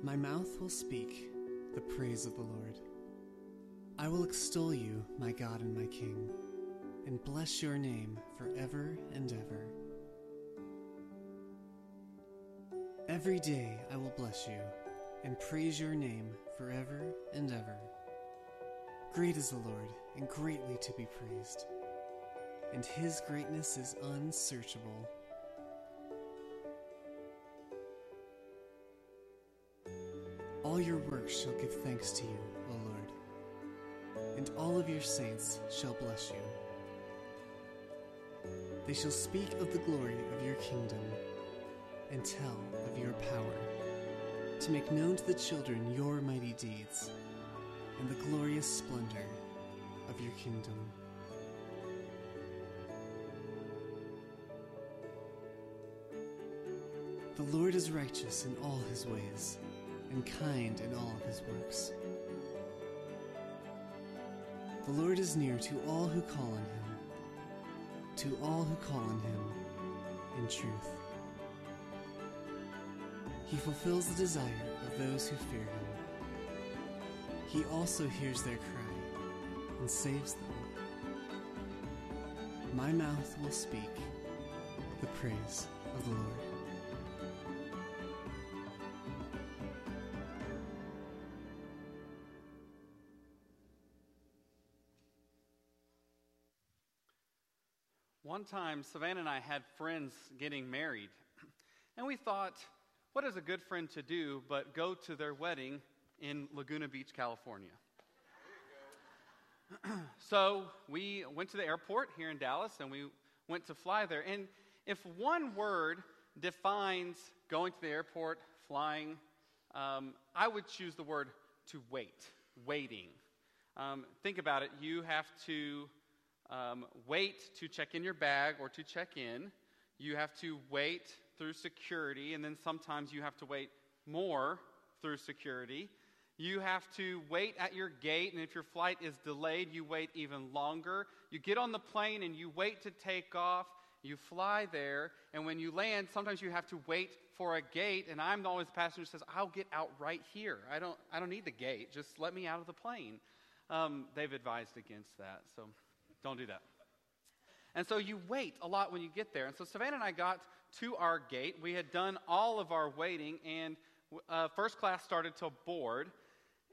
My mouth will speak the praise of the Lord. I will extol you, my God and my King, and bless your name forever and ever. Every day I will bless you and praise your name forever and ever. Great is the Lord, and greatly to be praised, and his greatness is unsearchable. All your works shall give thanks to you, O Lord, and all of your saints shall bless you. They shall speak of the glory of your kingdom and tell of your power, to make known to the children your mighty deeds and the glorious splendor of your kingdom. The Lord is righteous in all his ways and kind in all of his works. The Lord is near to all who call on him, to all who call on him in truth. He fulfills the desire of those who fear him. He also hears their cry and saves them. My mouth will speak the praise of the Lord. Time, Savannah and I had friends getting married, and we thought, what is a good friend to do but go to their wedding in Laguna Beach, California? so we went to the airport here in Dallas and we went to fly there. And if one word defines going to the airport, flying, um, I would choose the word to wait, waiting. Um, think about it. You have to um, wait to check in your bag or to check in. You have to wait through security, and then sometimes you have to wait more through security. You have to wait at your gate, and if your flight is delayed, you wait even longer. You get on the plane and you wait to take off. You fly there, and when you land, sometimes you have to wait for a gate. And I'm always the passenger who says, "I'll get out right here. I don't, I don't need the gate. Just let me out of the plane." Um, they've advised against that, so don't do that. And so you wait a lot when you get there. And so Savannah and I got to our gate. We had done all of our waiting, and uh, first class started to board.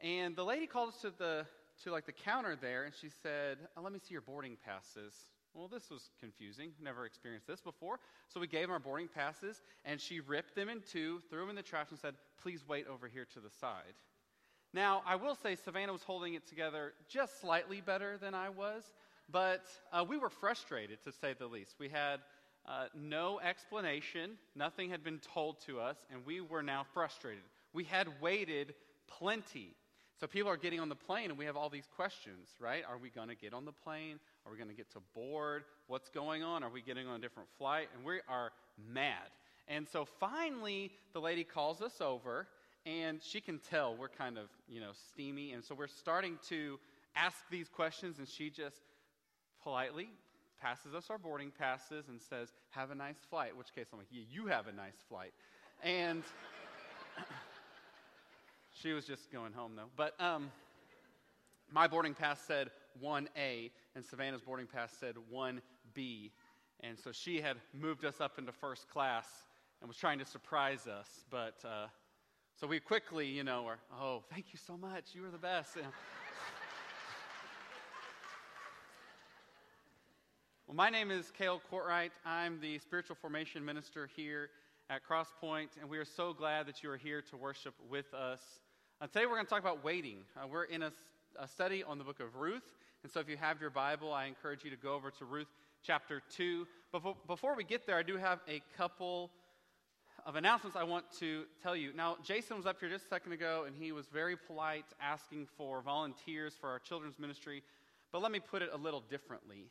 And the lady called us to the to like the counter there, and she said, oh, "Let me see your boarding passes." Well, this was confusing. Never experienced this before. So we gave them our boarding passes, and she ripped them in two, threw them in the trash, and said, "Please wait over here to the side." Now, I will say Savannah was holding it together just slightly better than I was, but uh, we were frustrated to say the least. We had uh, no explanation, nothing had been told to us, and we were now frustrated. We had waited plenty. So people are getting on the plane, and we have all these questions, right? Are we going to get on the plane? Are we going to get to board? What's going on? Are we getting on a different flight? And we are mad. And so finally, the lady calls us over, and she can tell we're kind of, you know, steamy. And so we're starting to ask these questions, and she just politely passes us our boarding passes and says, Have a nice flight. Which case I'm like, Yeah, you have a nice flight. And she was just going home, though. But um, my boarding pass said 1A, and Savannah's boarding pass said 1B. And so she had moved us up into first class and was trying to surprise us. But uh, so we quickly, you know, were, oh, thank you so much. You were the best. well, my name is Cale Courtright. I'm the spiritual formation minister here at Crosspoint, and we are so glad that you are here to worship with us. Uh, today we're going to talk about waiting. Uh, we're in a, a, study on the book of Ruth, and so if you have your Bible, I encourage you to go over to Ruth chapter 2. But before we get there, I do have a couple of announcements I want to tell you. Now, Jason was up here just a second ago, and he was very polite asking for volunteers for our children's ministry. But let me put it a little differently.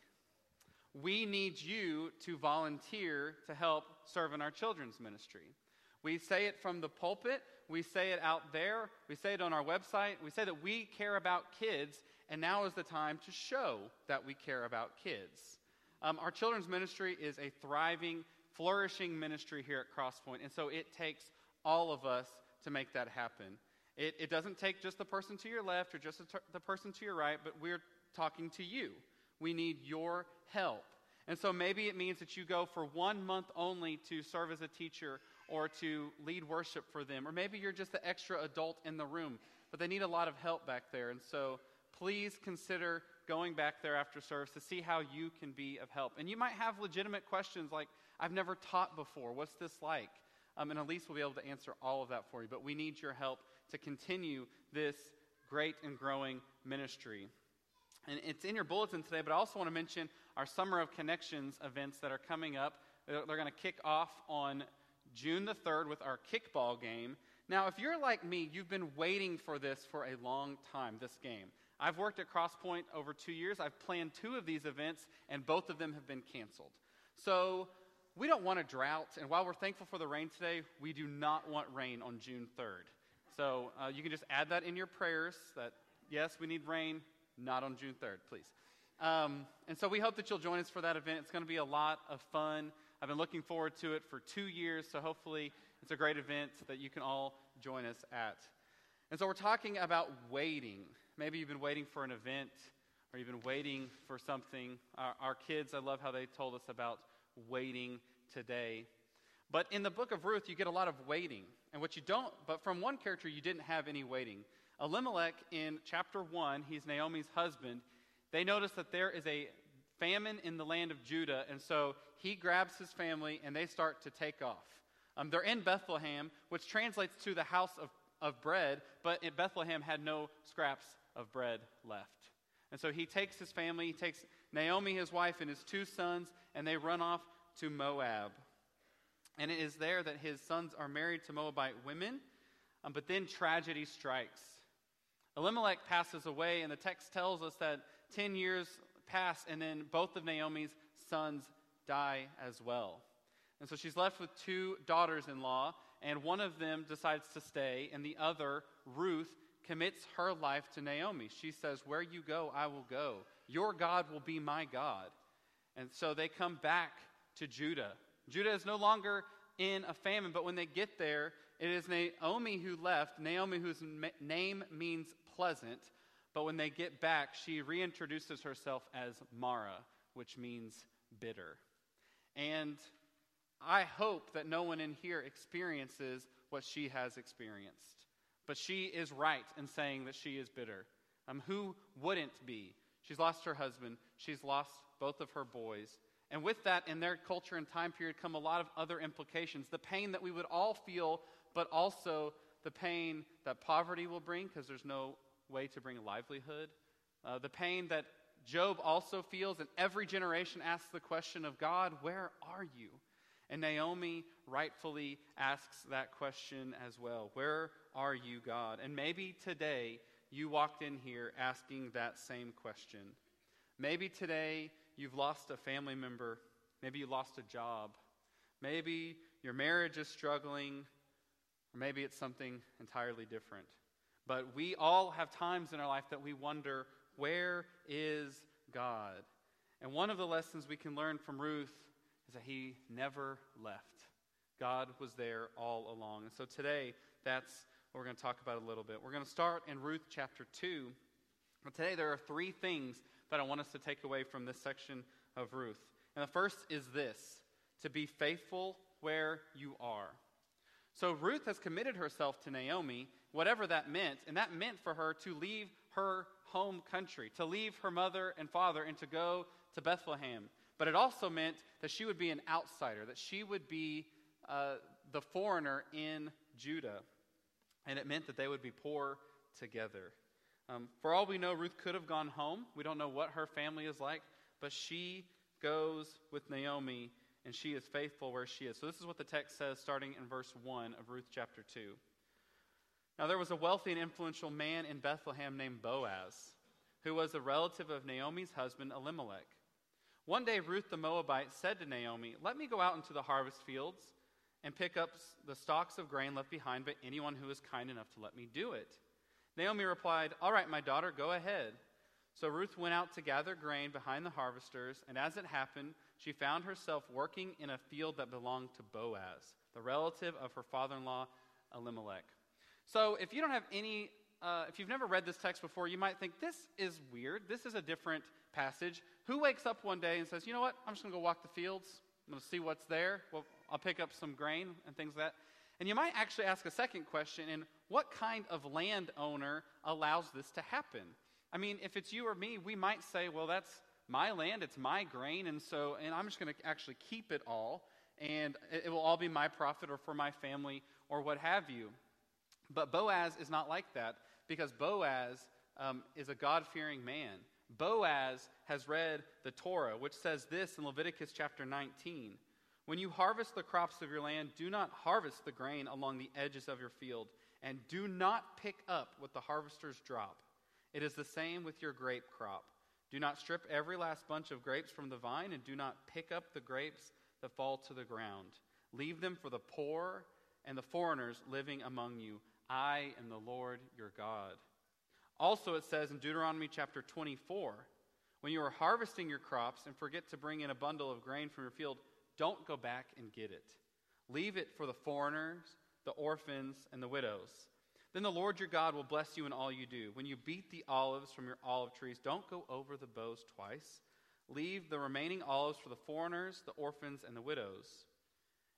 We need you to volunteer to help serve in our children's ministry. We say it from the pulpit, we say it out there, we say it on our website. We say that we care about kids, and now is the time to show that we care about kids. Um, our children's ministry is a thriving, flourishing ministry here at Crosspoint, and so it takes all of us to make that happen. It, it doesn't take just the person to your left or just the, the person to your right, but we're talking to you. We need your help. And so maybe it means that you go for one month only to serve as a teacher or to lead worship for them. Or maybe you're just the extra adult in the room, but they need a lot of help back there. And so please consider going back there after service to see how you can be of help. And you might have legitimate questions like, I've never taught before. What's this like? Um, and Elise will be able to answer all of that for you. But we need your help to continue this great and growing ministry. And it's in your bulletin today, but I also want to mention our Summer of Connections events that are coming up. They're, going to kick off on June the 3rd with our kickball game. Now, if you're like me, you've been waiting for this for a long time, this game. I've worked at Crosspoint over two years. I've planned two of these events, and both of them have been canceled. So we don't want a drought, and while we're thankful for the rain today, we do not want rain on June 3rd. So uh, you can just add that in your prayers that, yes, we need rain, not on June 3rd, please. Um, and so we hope that you'll join us for that event. It's going to be a lot of fun. I've been looking forward to it for two years, so hopefully it's a great event that you can all join us at. And so we're talking about waiting. Maybe you've been waiting for an event or you've been waiting for something. Our, our kids, I love how they told us about waiting today. But in the book of Ruth, you get a lot of waiting. And what you don't, but from one character, you didn't have any waiting. Elimelech in chapter 1, he's Naomi's husband. They notice that there is a famine in the land of Judah, and so he grabs his family and they start to take off. Um, they're in Bethlehem, which translates to the house of, of bread, but Bethlehem had no scraps of bread left. And so he takes his family, he takes Naomi, his wife, and his two sons, and they run off to Moab. And it is there that his sons are married to Moabite women, um, but then tragedy strikes. Elimelech passes away, and the text tells us that 10 years pass, and then both of Naomi's sons die as well. And so she's left with two daughters in law, and one of them decides to stay, and the other, Ruth, commits her life to Naomi. She says, Where you go, I will go. Your God will be my God. And so they come back to Judah. Judah is no longer in a famine, but when they get there, it is Naomi who left, Naomi whose name means pleasant, but when they get back, she reintroduces herself as Mara, which means bitter. And I hope that no one in here experiences what she has experienced. But she is right in saying that she is bitter. Um, who wouldn't be? She's lost her husband, she's lost both of her boys. And with that, in their culture and time period, come a lot of other implications. The pain that we would all feel, but also the pain that poverty will bring because there's no way to bring a livelihood. Uh, the pain that Job also feels, and every generation asks the question of God, Where are you? And Naomi rightfully asks that question as well Where are you, God? And maybe today you walked in here asking that same question. Maybe today you've lost a family member. Maybe you lost a job. Maybe your marriage is struggling. Or maybe it's something entirely different. But we all have times in our life that we wonder, where is God? And one of the lessons we can learn from Ruth is that he never left. God was there all along. And so today, that's what we're going to talk about a little bit. We're going to start in Ruth chapter 2. But today, there are three things that I want us to take away from this section of Ruth. And the first is this to be faithful where you are. So Ruth has committed herself to Naomi, whatever that meant, and that meant for her to leave her home country, to leave her mother and father, and to go to Bethlehem. But it also meant that she would be an outsider, that she would be uh, the foreigner in Judah. And it meant that they would be poor together. Um, for all we know, Ruth could have gone home. We don't know what her family is like, but she goes with Naomi and she is faithful where she is. So, this is what the text says starting in verse 1 of Ruth chapter 2. Now, there was a wealthy and influential man in Bethlehem named Boaz, who was a relative of Naomi's husband Elimelech. One day, Ruth the Moabite said to Naomi, Let me go out into the harvest fields and pick up the stalks of grain left behind by anyone who is kind enough to let me do it. Naomi replied, All right, my daughter, go ahead. So Ruth went out to gather grain behind the harvesters, and as it happened, she found herself working in a field that belonged to Boaz, the relative of her father in law, Elimelech. So if you don't have any, uh, if you've never read this text before, you might think this is weird. This is a different passage. Who wakes up one day and says, you know what, I'm just going to go walk the fields. I'm going to see what's there. Well, I'll pick up some grain and things like that. And you might actually ask a second question in what kind of landowner allows this to happen? I mean, if it's you or me, we might say, well, that's my land, it's my grain, and so, and I'm just going to actually keep it all, and it will all be my profit or for my family or what have you. But Boaz is not like that because Boaz um, is a God fearing man. Boaz has read the Torah, which says this in Leviticus chapter 19 When you harvest the crops of your land, do not harvest the grain along the edges of your field, and do not pick up what the harvesters drop. It is the same with your grape crop. Do not strip every last bunch of grapes from the vine, and do not pick up the grapes that fall to the ground. Leave them for the poor and the foreigners living among you. I am the Lord your God. Also, it says in Deuteronomy chapter 24 when you are harvesting your crops and forget to bring in a bundle of grain from your field, don't go back and get it. Leave it for the foreigners, the orphans, and the widows. Then the Lord your God will bless you in all you do. When you beat the olives from your olive trees, don't go over the boughs twice. Leave the remaining olives for the foreigners, the orphans, and the widows.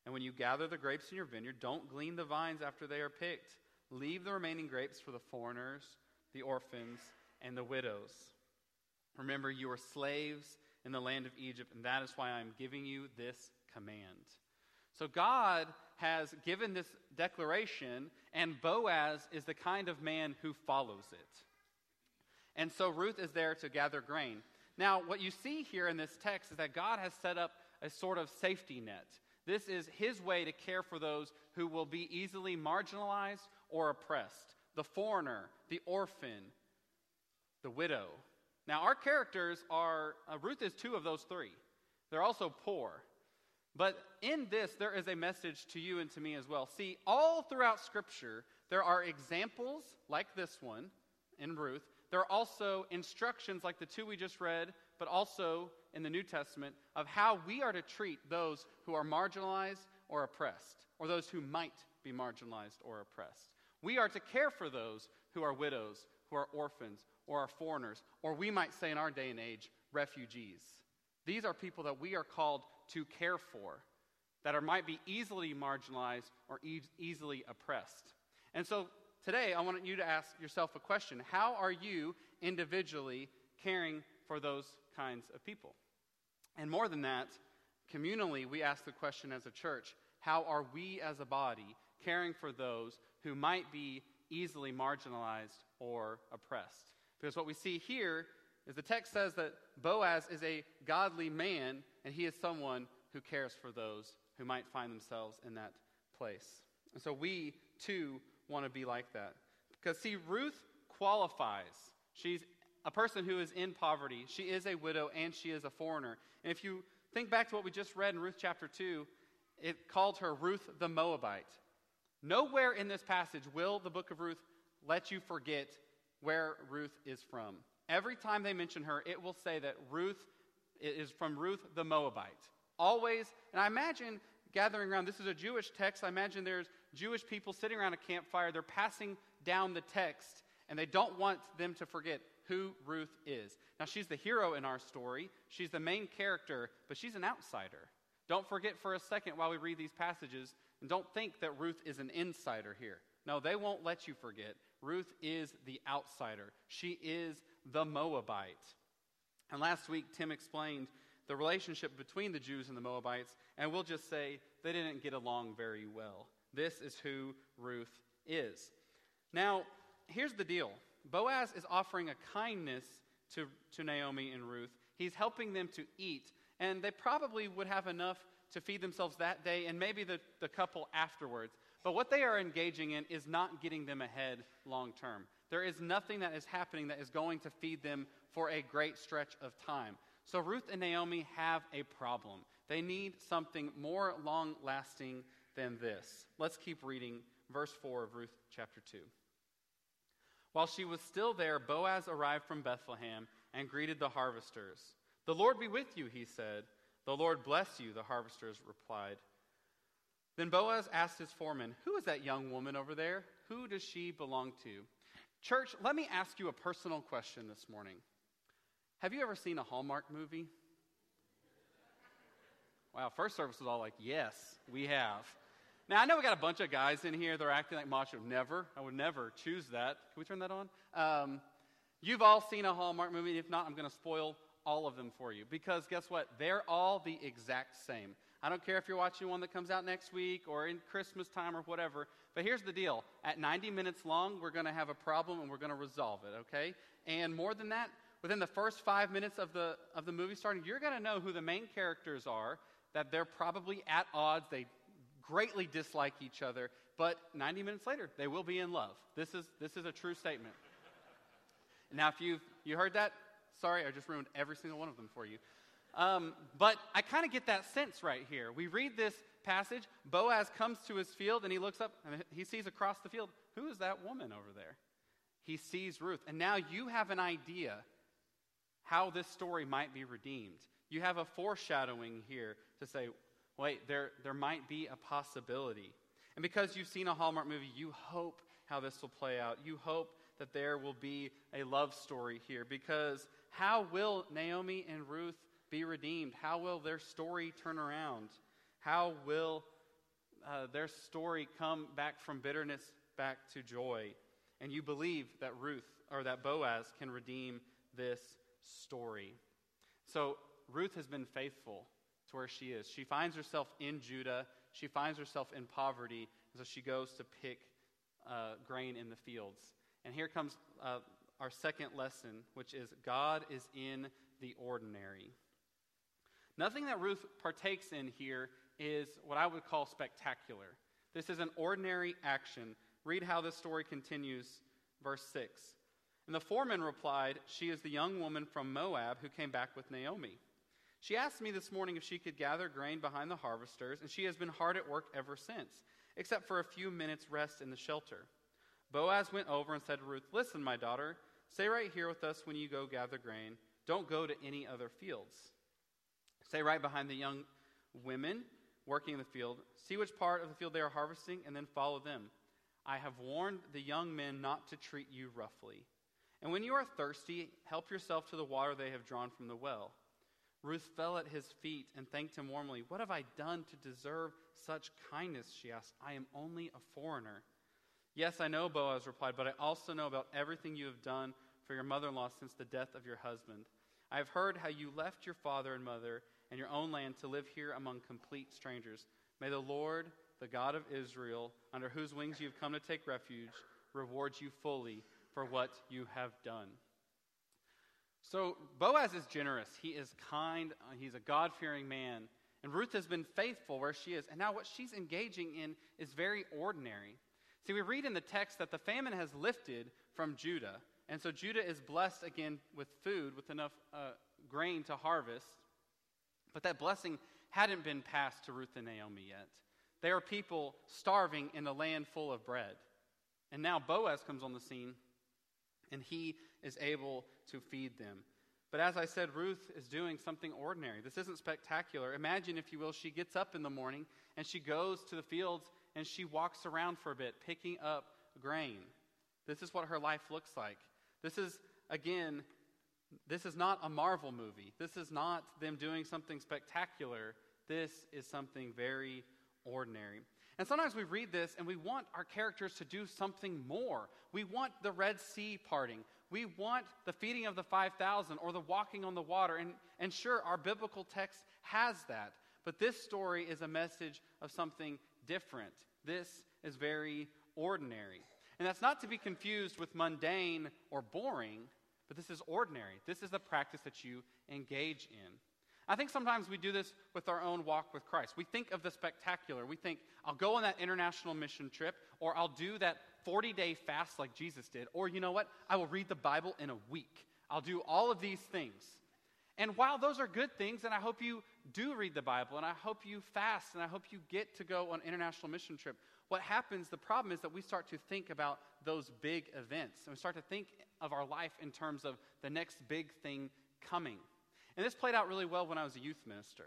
And when you gather the grapes in your vineyard, don't glean the vines after they are picked. Leave the remaining grapes for the foreigners, the orphans, and the widows. Remember, you are slaves in the land of Egypt, and that is why I am giving you this command. So, God has given this declaration, and Boaz is the kind of man who follows it. And so, Ruth is there to gather grain. Now, what you see here in this text is that God has set up a sort of safety net. This is his way to care for those who will be easily marginalized or oppressed the foreigner, the orphan, the widow. Now, our characters are, uh, Ruth is two of those three. They're also poor. But in this, there is a message to you and to me as well. See, all throughout Scripture, there are examples like this one in Ruth. There are also instructions like the two we just read, but also in the New Testament of how we are to treat those who are marginalized or oppressed, or those who might be marginalized or oppressed. We are to care for those who are widows, who are orphans, or are foreigners, or we might say in our day and age, refugees. These are people that we are called to care for, that are, might be easily marginalized or e- easily oppressed. And so today, I want you to ask yourself a question How are you individually caring for those kinds of people? And more than that, communally, we ask the question as a church How are we as a body caring for those who might be easily marginalized or oppressed? Because what we see here is the text says that Boaz is a godly man, and he is someone who cares for those who might find themselves in that place. And so we, too, want to be like that. Because, see, Ruth qualifies. She's a person who is in poverty. She is a widow and she is a foreigner. And if you think back to what we just read in Ruth chapter 2, it called her Ruth the Moabite. Nowhere in this passage will the book of Ruth let you forget where Ruth is from. Every time they mention her, it will say that Ruth is from Ruth the Moabite. Always, and I imagine gathering around, this is a Jewish text. I imagine there's Jewish people sitting around a campfire. They're passing down the text, and they don't want them to forget who Ruth is. Now, she's the hero in our story, she's the main character, but she's an outsider. Don't forget for a second while we read these passages, and don't think that Ruth is an insider here. No, they won't let you forget. Ruth is the outsider, she is the Moabite. And last week, Tim explained the relationship between the Jews and the Moabites, and we'll just say they didn't get along very well. This is who Ruth is. Now, here's the deal Boaz is offering a kindness to, to Naomi and Ruth. He's helping them to eat, and they probably would have enough to feed themselves that day and maybe the, the couple afterwards. But what they are engaging in is not getting them ahead long term. There is nothing that is happening that is going to feed them for a great stretch of time. So Ruth and Naomi have a problem. They need something more long lasting than this. Let's keep reading verse 4 of Ruth chapter 2. While she was still there, Boaz arrived from Bethlehem and greeted the harvesters. The Lord be with you, he said. The Lord bless you, the harvesters replied. Then Boaz asked his foreman, Who is that young woman over there? Who does she belong to? Church, let me ask you a personal question this morning. Have you ever seen a Hallmark movie? Wow, first service was all like, Yes, we have. Now, I know we got a bunch of guys in here. They're acting like macho. Never. I would never choose that. Can we turn that on? Um, you've all seen a Hallmark movie. If not, I'm going to spoil all of them for you. Because guess what? They're all the exact same. I don't care if you're watching one that comes out next week or in Christmas time or whatever. But here's the deal at 90 minutes long, we're going to have a problem and we're going to resolve it, okay? And more than that, within the first five minutes of the, of the movie starting, you're going to know who the main characters are, that they're probably at odds. They greatly dislike each other, but 90 minutes later, they will be in love. This is, this is a true statement. now, if you've you heard that, sorry, I just ruined every single one of them for you. Um, but I kind of get that sense right here. We read this passage. Boaz comes to his field and he looks up and he sees across the field, who is that woman over there? He sees Ruth. And now you have an idea how this story might be redeemed. You have a foreshadowing here to say, wait, there, there might be a possibility. And because you've seen a Hallmark movie, you hope how this will play out. You hope that there will be a love story here. Because how will Naomi and Ruth be redeemed? How will their story turn around? How will uh, their story come back from bitterness back to joy? And you believe that Ruth or that Boaz can redeem this story. So Ruth has been faithful to where she is. She finds herself in Judah. She finds herself in poverty, and so she goes to pick uh, grain in the fields. And here comes uh, our second lesson, which is God is in the ordinary. Nothing that Ruth partakes in here is what I would call spectacular. This is an ordinary action. Read how this story continues, verse 6. And the foreman replied, She is the young woman from Moab who came back with Naomi. She asked me this morning if she could gather grain behind the harvesters, and she has been hard at work ever since, except for a few minutes' rest in the shelter. Boaz went over and said to Ruth, Listen, my daughter, stay right here with us when you go gather grain. Don't go to any other fields. Stay right behind the young women working in the field. See which part of the field they are harvesting, and then follow them. I have warned the young men not to treat you roughly. And when you are thirsty, help yourself to the water they have drawn from the well. Ruth fell at his feet and thanked him warmly. What have I done to deserve such kindness? She asked. I am only a foreigner. Yes, I know, Boaz replied, but I also know about everything you have done for your mother in law since the death of your husband. I have heard how you left your father and mother and your own land to live here among complete strangers. May the Lord, the God of Israel, under whose wings you have come to take refuge, reward you fully for what you have done. So Boaz is generous. He is kind. He's a God fearing man. And Ruth has been faithful where she is. And now what she's engaging in is very ordinary. See, we read in the text that the famine has lifted from Judah. And so Judah is blessed again with food, with enough uh, grain to harvest. But that blessing hadn't been passed to Ruth and Naomi yet. They are people starving in a land full of bread. And now Boaz comes on the scene, and he is able to feed them. But as I said, Ruth is doing something ordinary. This isn't spectacular. Imagine, if you will, she gets up in the morning and she goes to the fields and she walks around for a bit, picking up grain. This is what her life looks like. This is, again, this is not a Marvel movie. This is not them doing something spectacular. This is something very ordinary. And sometimes we read this and we want our characters to do something more. We want the Red Sea parting. We want the feeding of the 5,000 or the walking on the water. And, and sure, our biblical text has that. But this story is a message of something different. This is very ordinary. And that's not to be confused with mundane or boring, but this is ordinary. This is the practice that you engage in. I think sometimes we do this with our own walk with Christ. We think of the spectacular. We think, I'll go on that international mission trip, or I'll do that 40 day fast like Jesus did, or you know what? I will read the Bible in a week. I'll do all of these things. And while those are good things, and I hope you do read the Bible, and I hope you fast, and I hope you get to go on international mission trip, what happens, the problem is that we start to think about those big events, and we start to think of our life in terms of the next big thing coming. And this played out really well when I was a youth minister.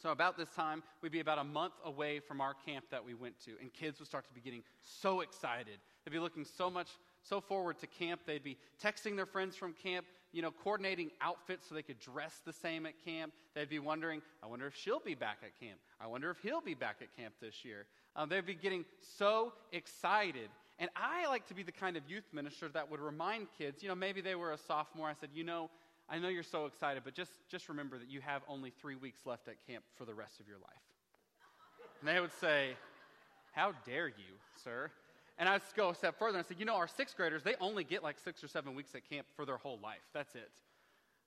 So, about this time, we'd be about a month away from our camp that we went to, and kids would start to be getting so excited. They'd be looking so much, so forward to camp. They'd be texting their friends from camp, you know, coordinating outfits so they could dress the same at camp. They'd be wondering, I wonder if she'll be back at camp. I wonder if he'll be back at camp this year. Um, they'd be getting so excited. And I like to be the kind of youth minister that would remind kids, you know, maybe they were a sophomore. I said, you know, I know you're so excited, but just, just remember that you have only three weeks left at camp for the rest of your life. And they would say, How dare you, sir? And I'd go a step further and say, You know, our sixth graders, they only get like six or seven weeks at camp for their whole life. That's it.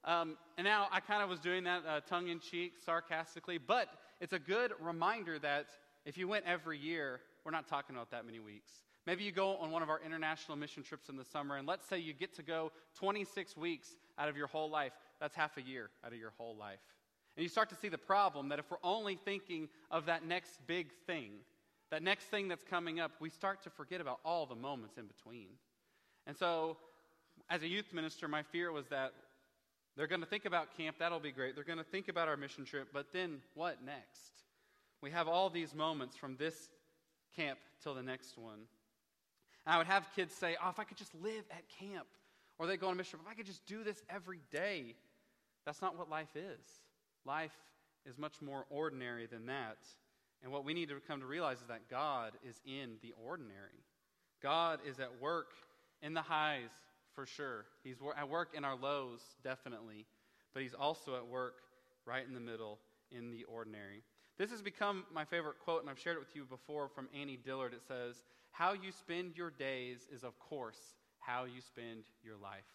Um, and now I kind of was doing that uh, tongue in cheek, sarcastically, but it's a good reminder that if you went every year, we're not talking about that many weeks. Maybe you go on one of our international mission trips in the summer, and let's say you get to go 26 weeks out of your whole life. That's half a year out of your whole life. And you start to see the problem that if we're only thinking of that next big thing, that next thing that's coming up, we start to forget about all the moments in between. And so, as a youth minister, my fear was that they're going to think about camp, that'll be great. They're going to think about our mission trip, but then what next? We have all these moments from this camp till the next one. And I would have kids say, Oh, if I could just live at camp. Or they go on a mission, if I could just do this every day. That's not what life is. Life is much more ordinary than that. And what we need to come to realize is that God is in the ordinary. God is at work in the highs, for sure. He's at work in our lows, definitely. But He's also at work right in the middle, in the ordinary. This has become my favorite quote, and I've shared it with you before from Annie Dillard. It says, How you spend your days is, of course, how you spend your life.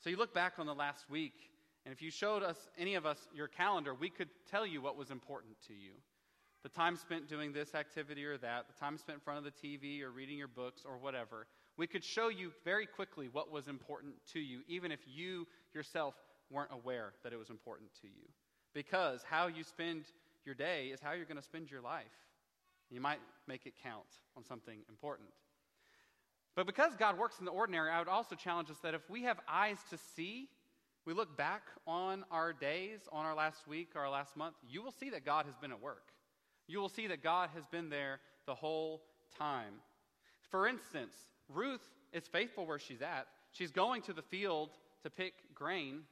So you look back on the last week, and if you showed us, any of us, your calendar, we could tell you what was important to you. The time spent doing this activity or that, the time spent in front of the TV or reading your books or whatever. We could show you very quickly what was important to you, even if you yourself weren't aware that it was important to you. Because how you spend your day is how you're going to spend your life. You might make it count on something important. But because God works in the ordinary, I would also challenge us that if we have eyes to see, we look back on our days, on our last week, our last month, you will see that God has been at work. You will see that God has been there the whole time. For instance, Ruth is faithful where she's at. She's going to the field to pick grain.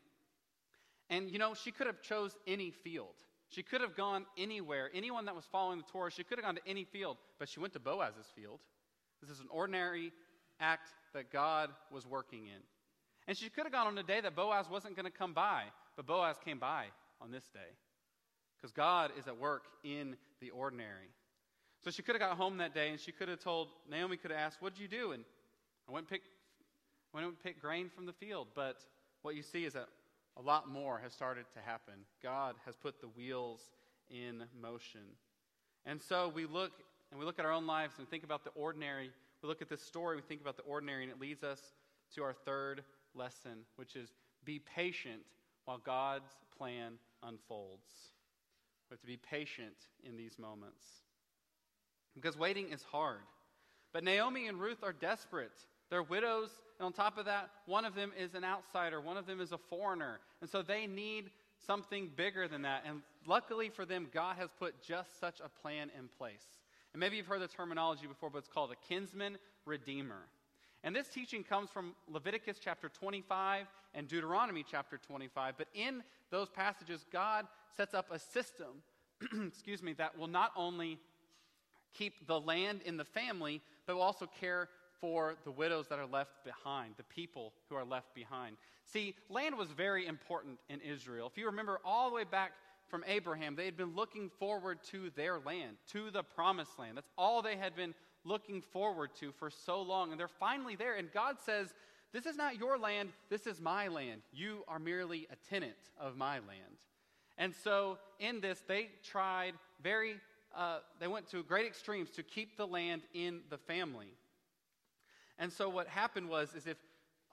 And you know, she could have chose any field. She could have gone anywhere. Anyone that was following the Torah, she could have gone to any field, but she went to Boaz's field. This is an ordinary act that God was working in. And she could have gone on a day that Boaz wasn't going to come by, but Boaz came by on this day. Because God is at work in the ordinary. So she could have got home that day and she could have told, Naomi could have asked, What did you do? And I went and picked, went and picked grain from the field. But what you see is that a lot more has started to happen. God has put the wheels in motion. And so we look and we look at our own lives and think about the ordinary. We look at this story, we think about the ordinary, and it leads us to our third lesson, which is be patient while God's plan unfolds. We have to be patient in these moments. Because waiting is hard. But Naomi and Ruth are desperate. They're widows, and on top of that, one of them is an outsider, one of them is a foreigner. And so they need something bigger than that. And luckily for them, God has put just such a plan in place. And maybe you've heard the terminology before, but it's called a kinsman redeemer. And this teaching comes from Leviticus chapter 25 and Deuteronomy chapter 25. But in those passages, God sets up a system, excuse me, that will not only keep the land in the family, but will also care for the widows that are left behind, the people who are left behind. See, land was very important in Israel. If you remember all the way back from Abraham, they had been looking forward to their land, to the promised land. That's all they had been looking forward to for so long. And they're finally there. And God says, This is not your land, this is my land. You are merely a tenant of my land. And so in this, they tried very, uh, they went to great extremes to keep the land in the family. And so what happened was is if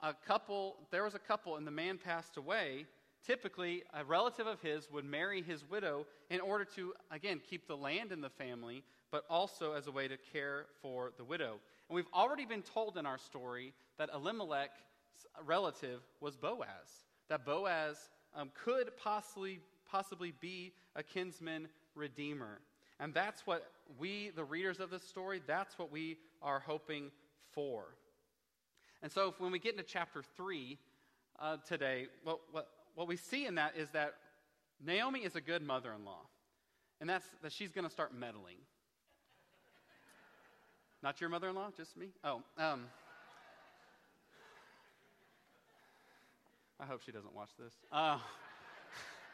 a couple there was a couple and the man passed away, typically a relative of his would marry his widow in order to again keep the land in the family, but also as a way to care for the widow. And we've already been told in our story that Elimelech's relative was Boaz. That Boaz um, could possibly possibly be a kinsman redeemer. And that's what we, the readers of this story, that's what we are hoping for. And so when we get into chapter 3 uh, today, what, what, what we see in that is that Naomi is a good mother in law. And that's that she's going to start meddling. Not your mother in law, just me? Oh, um, I hope she doesn't watch this. Uh,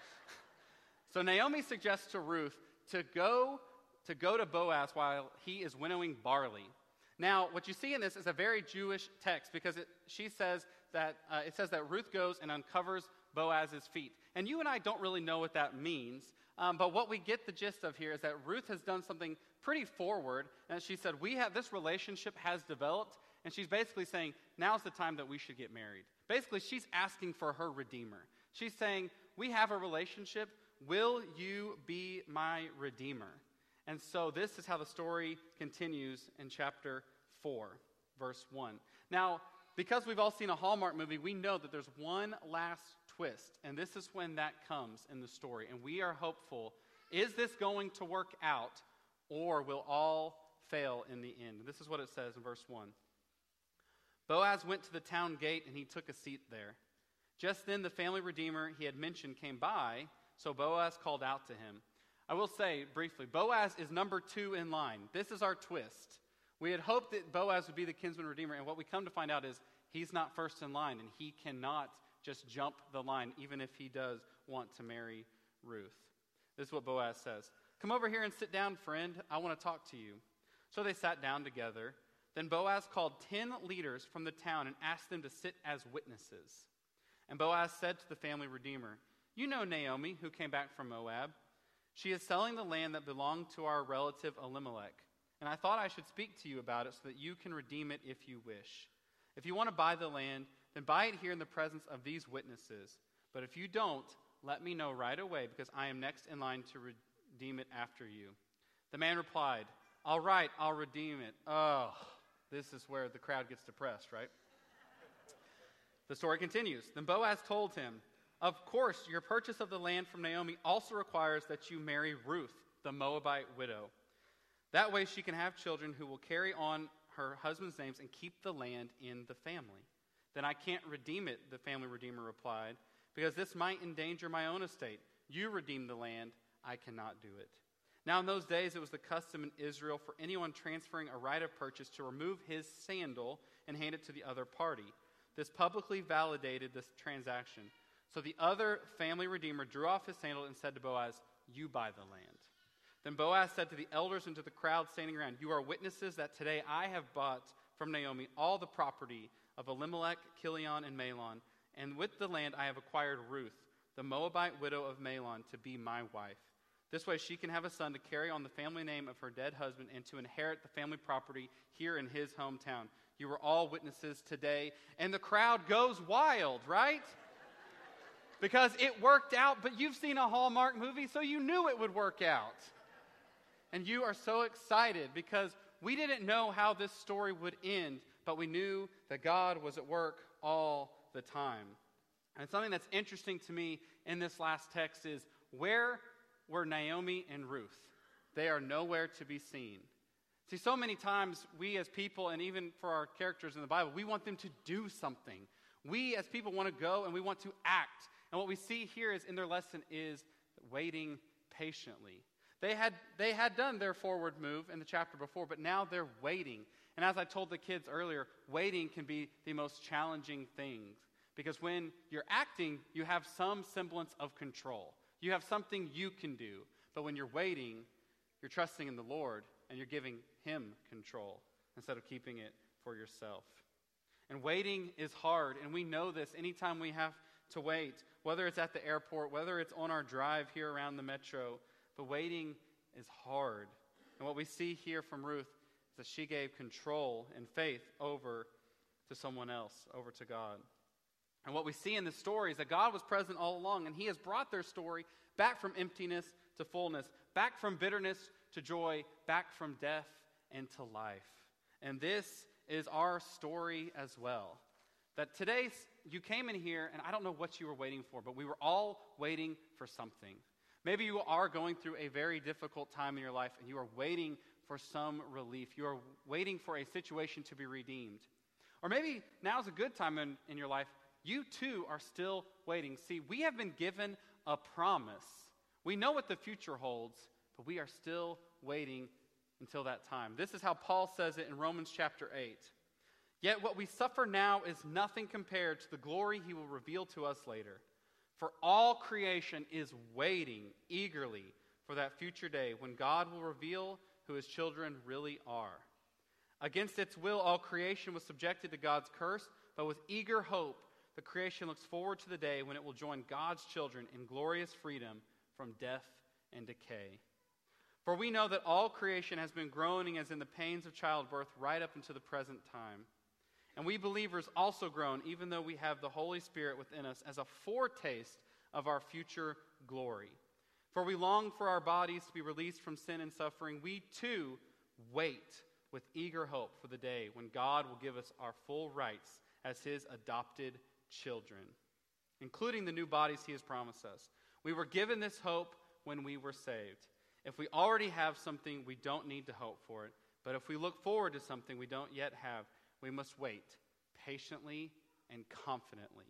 so Naomi suggests to Ruth to go to go to Boaz while he is winnowing barley. Now, what you see in this is a very Jewish text because it, she says that uh, it says that Ruth goes and uncovers Boaz's feet, and you and I don't really know what that means. Um, but what we get the gist of here is that Ruth has done something pretty forward, and she said, "We have this relationship has developed," and she's basically saying, "Now's the time that we should get married." Basically, she's asking for her redeemer. She's saying, "We have a relationship. Will you be my redeemer?" And so this is how the story continues in chapter 4, verse 1. Now, because we've all seen a Hallmark movie, we know that there's one last twist, and this is when that comes in the story. And we are hopeful is this going to work out, or will all fail in the end? This is what it says in verse 1. Boaz went to the town gate, and he took a seat there. Just then, the family redeemer he had mentioned came by, so Boaz called out to him. I will say briefly Boaz is number two in line. This is our twist. We had hoped that Boaz would be the kinsman redeemer, and what we come to find out is he's not first in line, and he cannot just jump the line, even if he does want to marry Ruth. This is what Boaz says Come over here and sit down, friend. I want to talk to you. So they sat down together. Then Boaz called ten leaders from the town and asked them to sit as witnesses. And Boaz said to the family redeemer, You know Naomi, who came back from Moab. She is selling the land that belonged to our relative Elimelech. And I thought I should speak to you about it so that you can redeem it if you wish. If you want to buy the land, then buy it here in the presence of these witnesses. But if you don't, let me know right away, because I am next in line to redeem it after you. The man replied, All right, I'll redeem it. Oh, this is where the crowd gets depressed, right? The story continues. Then Boaz told him, Of course, your purchase of the land from Naomi also requires that you marry Ruth, the Moabite widow. That way she can have children who will carry on her husband's names and keep the land in the family. Then I can't redeem it, the family redeemer replied, because this might endanger my own estate. You redeem the land, I cannot do it. Now, in those days, it was the custom in Israel for anyone transferring a right of purchase to remove his sandal and hand it to the other party. This publicly validated this transaction. So the other family redeemer drew off his sandal and said to Boaz, You buy the land. Then Boaz said to the elders and to the crowd standing around, You are witnesses that today I have bought from Naomi all the property of Elimelech, Kilion, and Mahlon, and with the land I have acquired Ruth, the Moabite widow of Mahlon, to be my wife. This way she can have a son to carry on the family name of her dead husband and to inherit the family property here in his hometown. You were all witnesses today, and the crowd goes wild, right? Because it worked out, but you've seen a Hallmark movie, so you knew it would work out. And you are so excited because we didn't know how this story would end, but we knew that God was at work all the time. And something that's interesting to me in this last text is where were Naomi and Ruth? They are nowhere to be seen. See, so many times we as people, and even for our characters in the Bible, we want them to do something. We as people want to go and we want to act. And what we see here is in their lesson is waiting patiently. They had, they had done their forward move in the chapter before, but now they're waiting. And as I told the kids earlier, waiting can be the most challenging thing because when you're acting, you have some semblance of control. You have something you can do. But when you're waiting, you're trusting in the Lord and you're giving Him control instead of keeping it for yourself. And waiting is hard, and we know this anytime we have to wait, whether it's at the airport, whether it's on our drive here around the metro. But waiting is hard. And what we see here from Ruth is that she gave control and faith over to someone else, over to God. And what we see in the story is that God was present all along, and He has brought their story back from emptiness to fullness, back from bitterness to joy, back from death into life. And this is our story as well. That today you came in here and I don't know what you were waiting for, but we were all waiting for something. Maybe you are going through a very difficult time in your life and you are waiting for some relief. You are waiting for a situation to be redeemed. Or maybe now's a good time in, in your life. You too are still waiting. See, we have been given a promise. We know what the future holds, but we are still waiting until that time. This is how Paul says it in Romans chapter 8. Yet what we suffer now is nothing compared to the glory he will reveal to us later. For all creation is waiting eagerly for that future day when God will reveal who his children really are. Against its will, all creation was subjected to God's curse, but with eager hope, the creation looks forward to the day when it will join God's children in glorious freedom from death and decay. For we know that all creation has been groaning as in the pains of childbirth right up into the present time. And we believers also groan, even though we have the Holy Spirit within us as a foretaste of our future glory. For we long for our bodies to be released from sin and suffering. We too wait with eager hope for the day when God will give us our full rights as His adopted children, including the new bodies He has promised us. We were given this hope when we were saved. If we already have something, we don't need to hope for it. But if we look forward to something we don't yet have, we must wait patiently and confidently.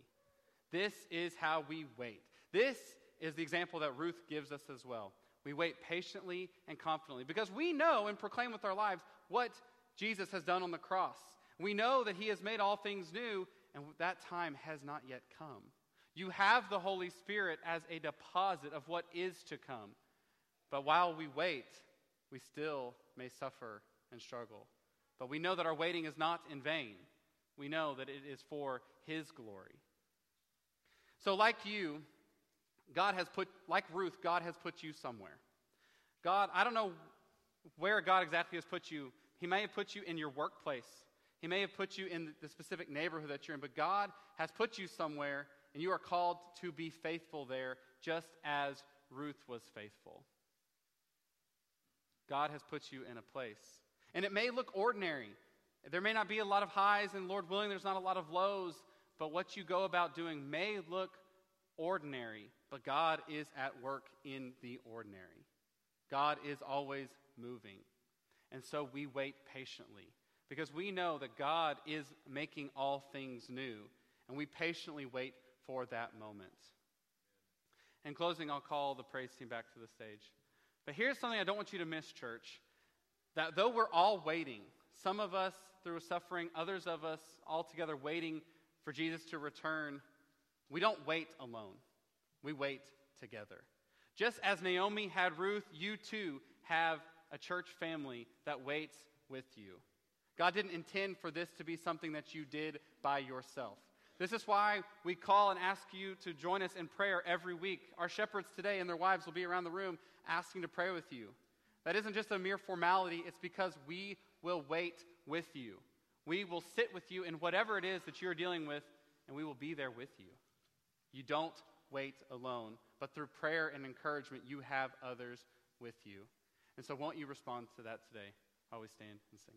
This is how we wait. This is the example that Ruth gives us as well. We wait patiently and confidently because we know and proclaim with our lives what Jesus has done on the cross. We know that he has made all things new, and that time has not yet come. You have the Holy Spirit as a deposit of what is to come. But while we wait, we still may suffer and struggle. But we know that our waiting is not in vain. We know that it is for His glory. So, like you, God has put, like Ruth, God has put you somewhere. God, I don't know where God exactly has put you. He may have put you in your workplace, He may have put you in the specific neighborhood that you're in, but God has put you somewhere, and you are called to be faithful there, just as Ruth was faithful. God has put you in a place. And it may look ordinary. There may not be a lot of highs, and Lord willing, there's not a lot of lows, but what you go about doing may look ordinary, but God is at work in the ordinary. God is always moving. And so we wait patiently because we know that God is making all things new, and we patiently wait for that moment. In closing, I'll call the praise team back to the stage. But here's something I don't want you to miss, church. That though we're all waiting, some of us through suffering, others of us all together waiting for Jesus to return, we don't wait alone. We wait together. Just as Naomi had Ruth, you too have a church family that waits with you. God didn't intend for this to be something that you did by yourself. This is why we call and ask you to join us in prayer every week. Our shepherds today and their wives will be around the room asking to pray with you. That isn't just a mere formality, it's because we will wait with you. We will sit with you in whatever it is that you're dealing with, and we will be there with you. You don't wait alone, but through prayer and encouragement, you have others with you. And so, won't you respond to that today we stand and sing?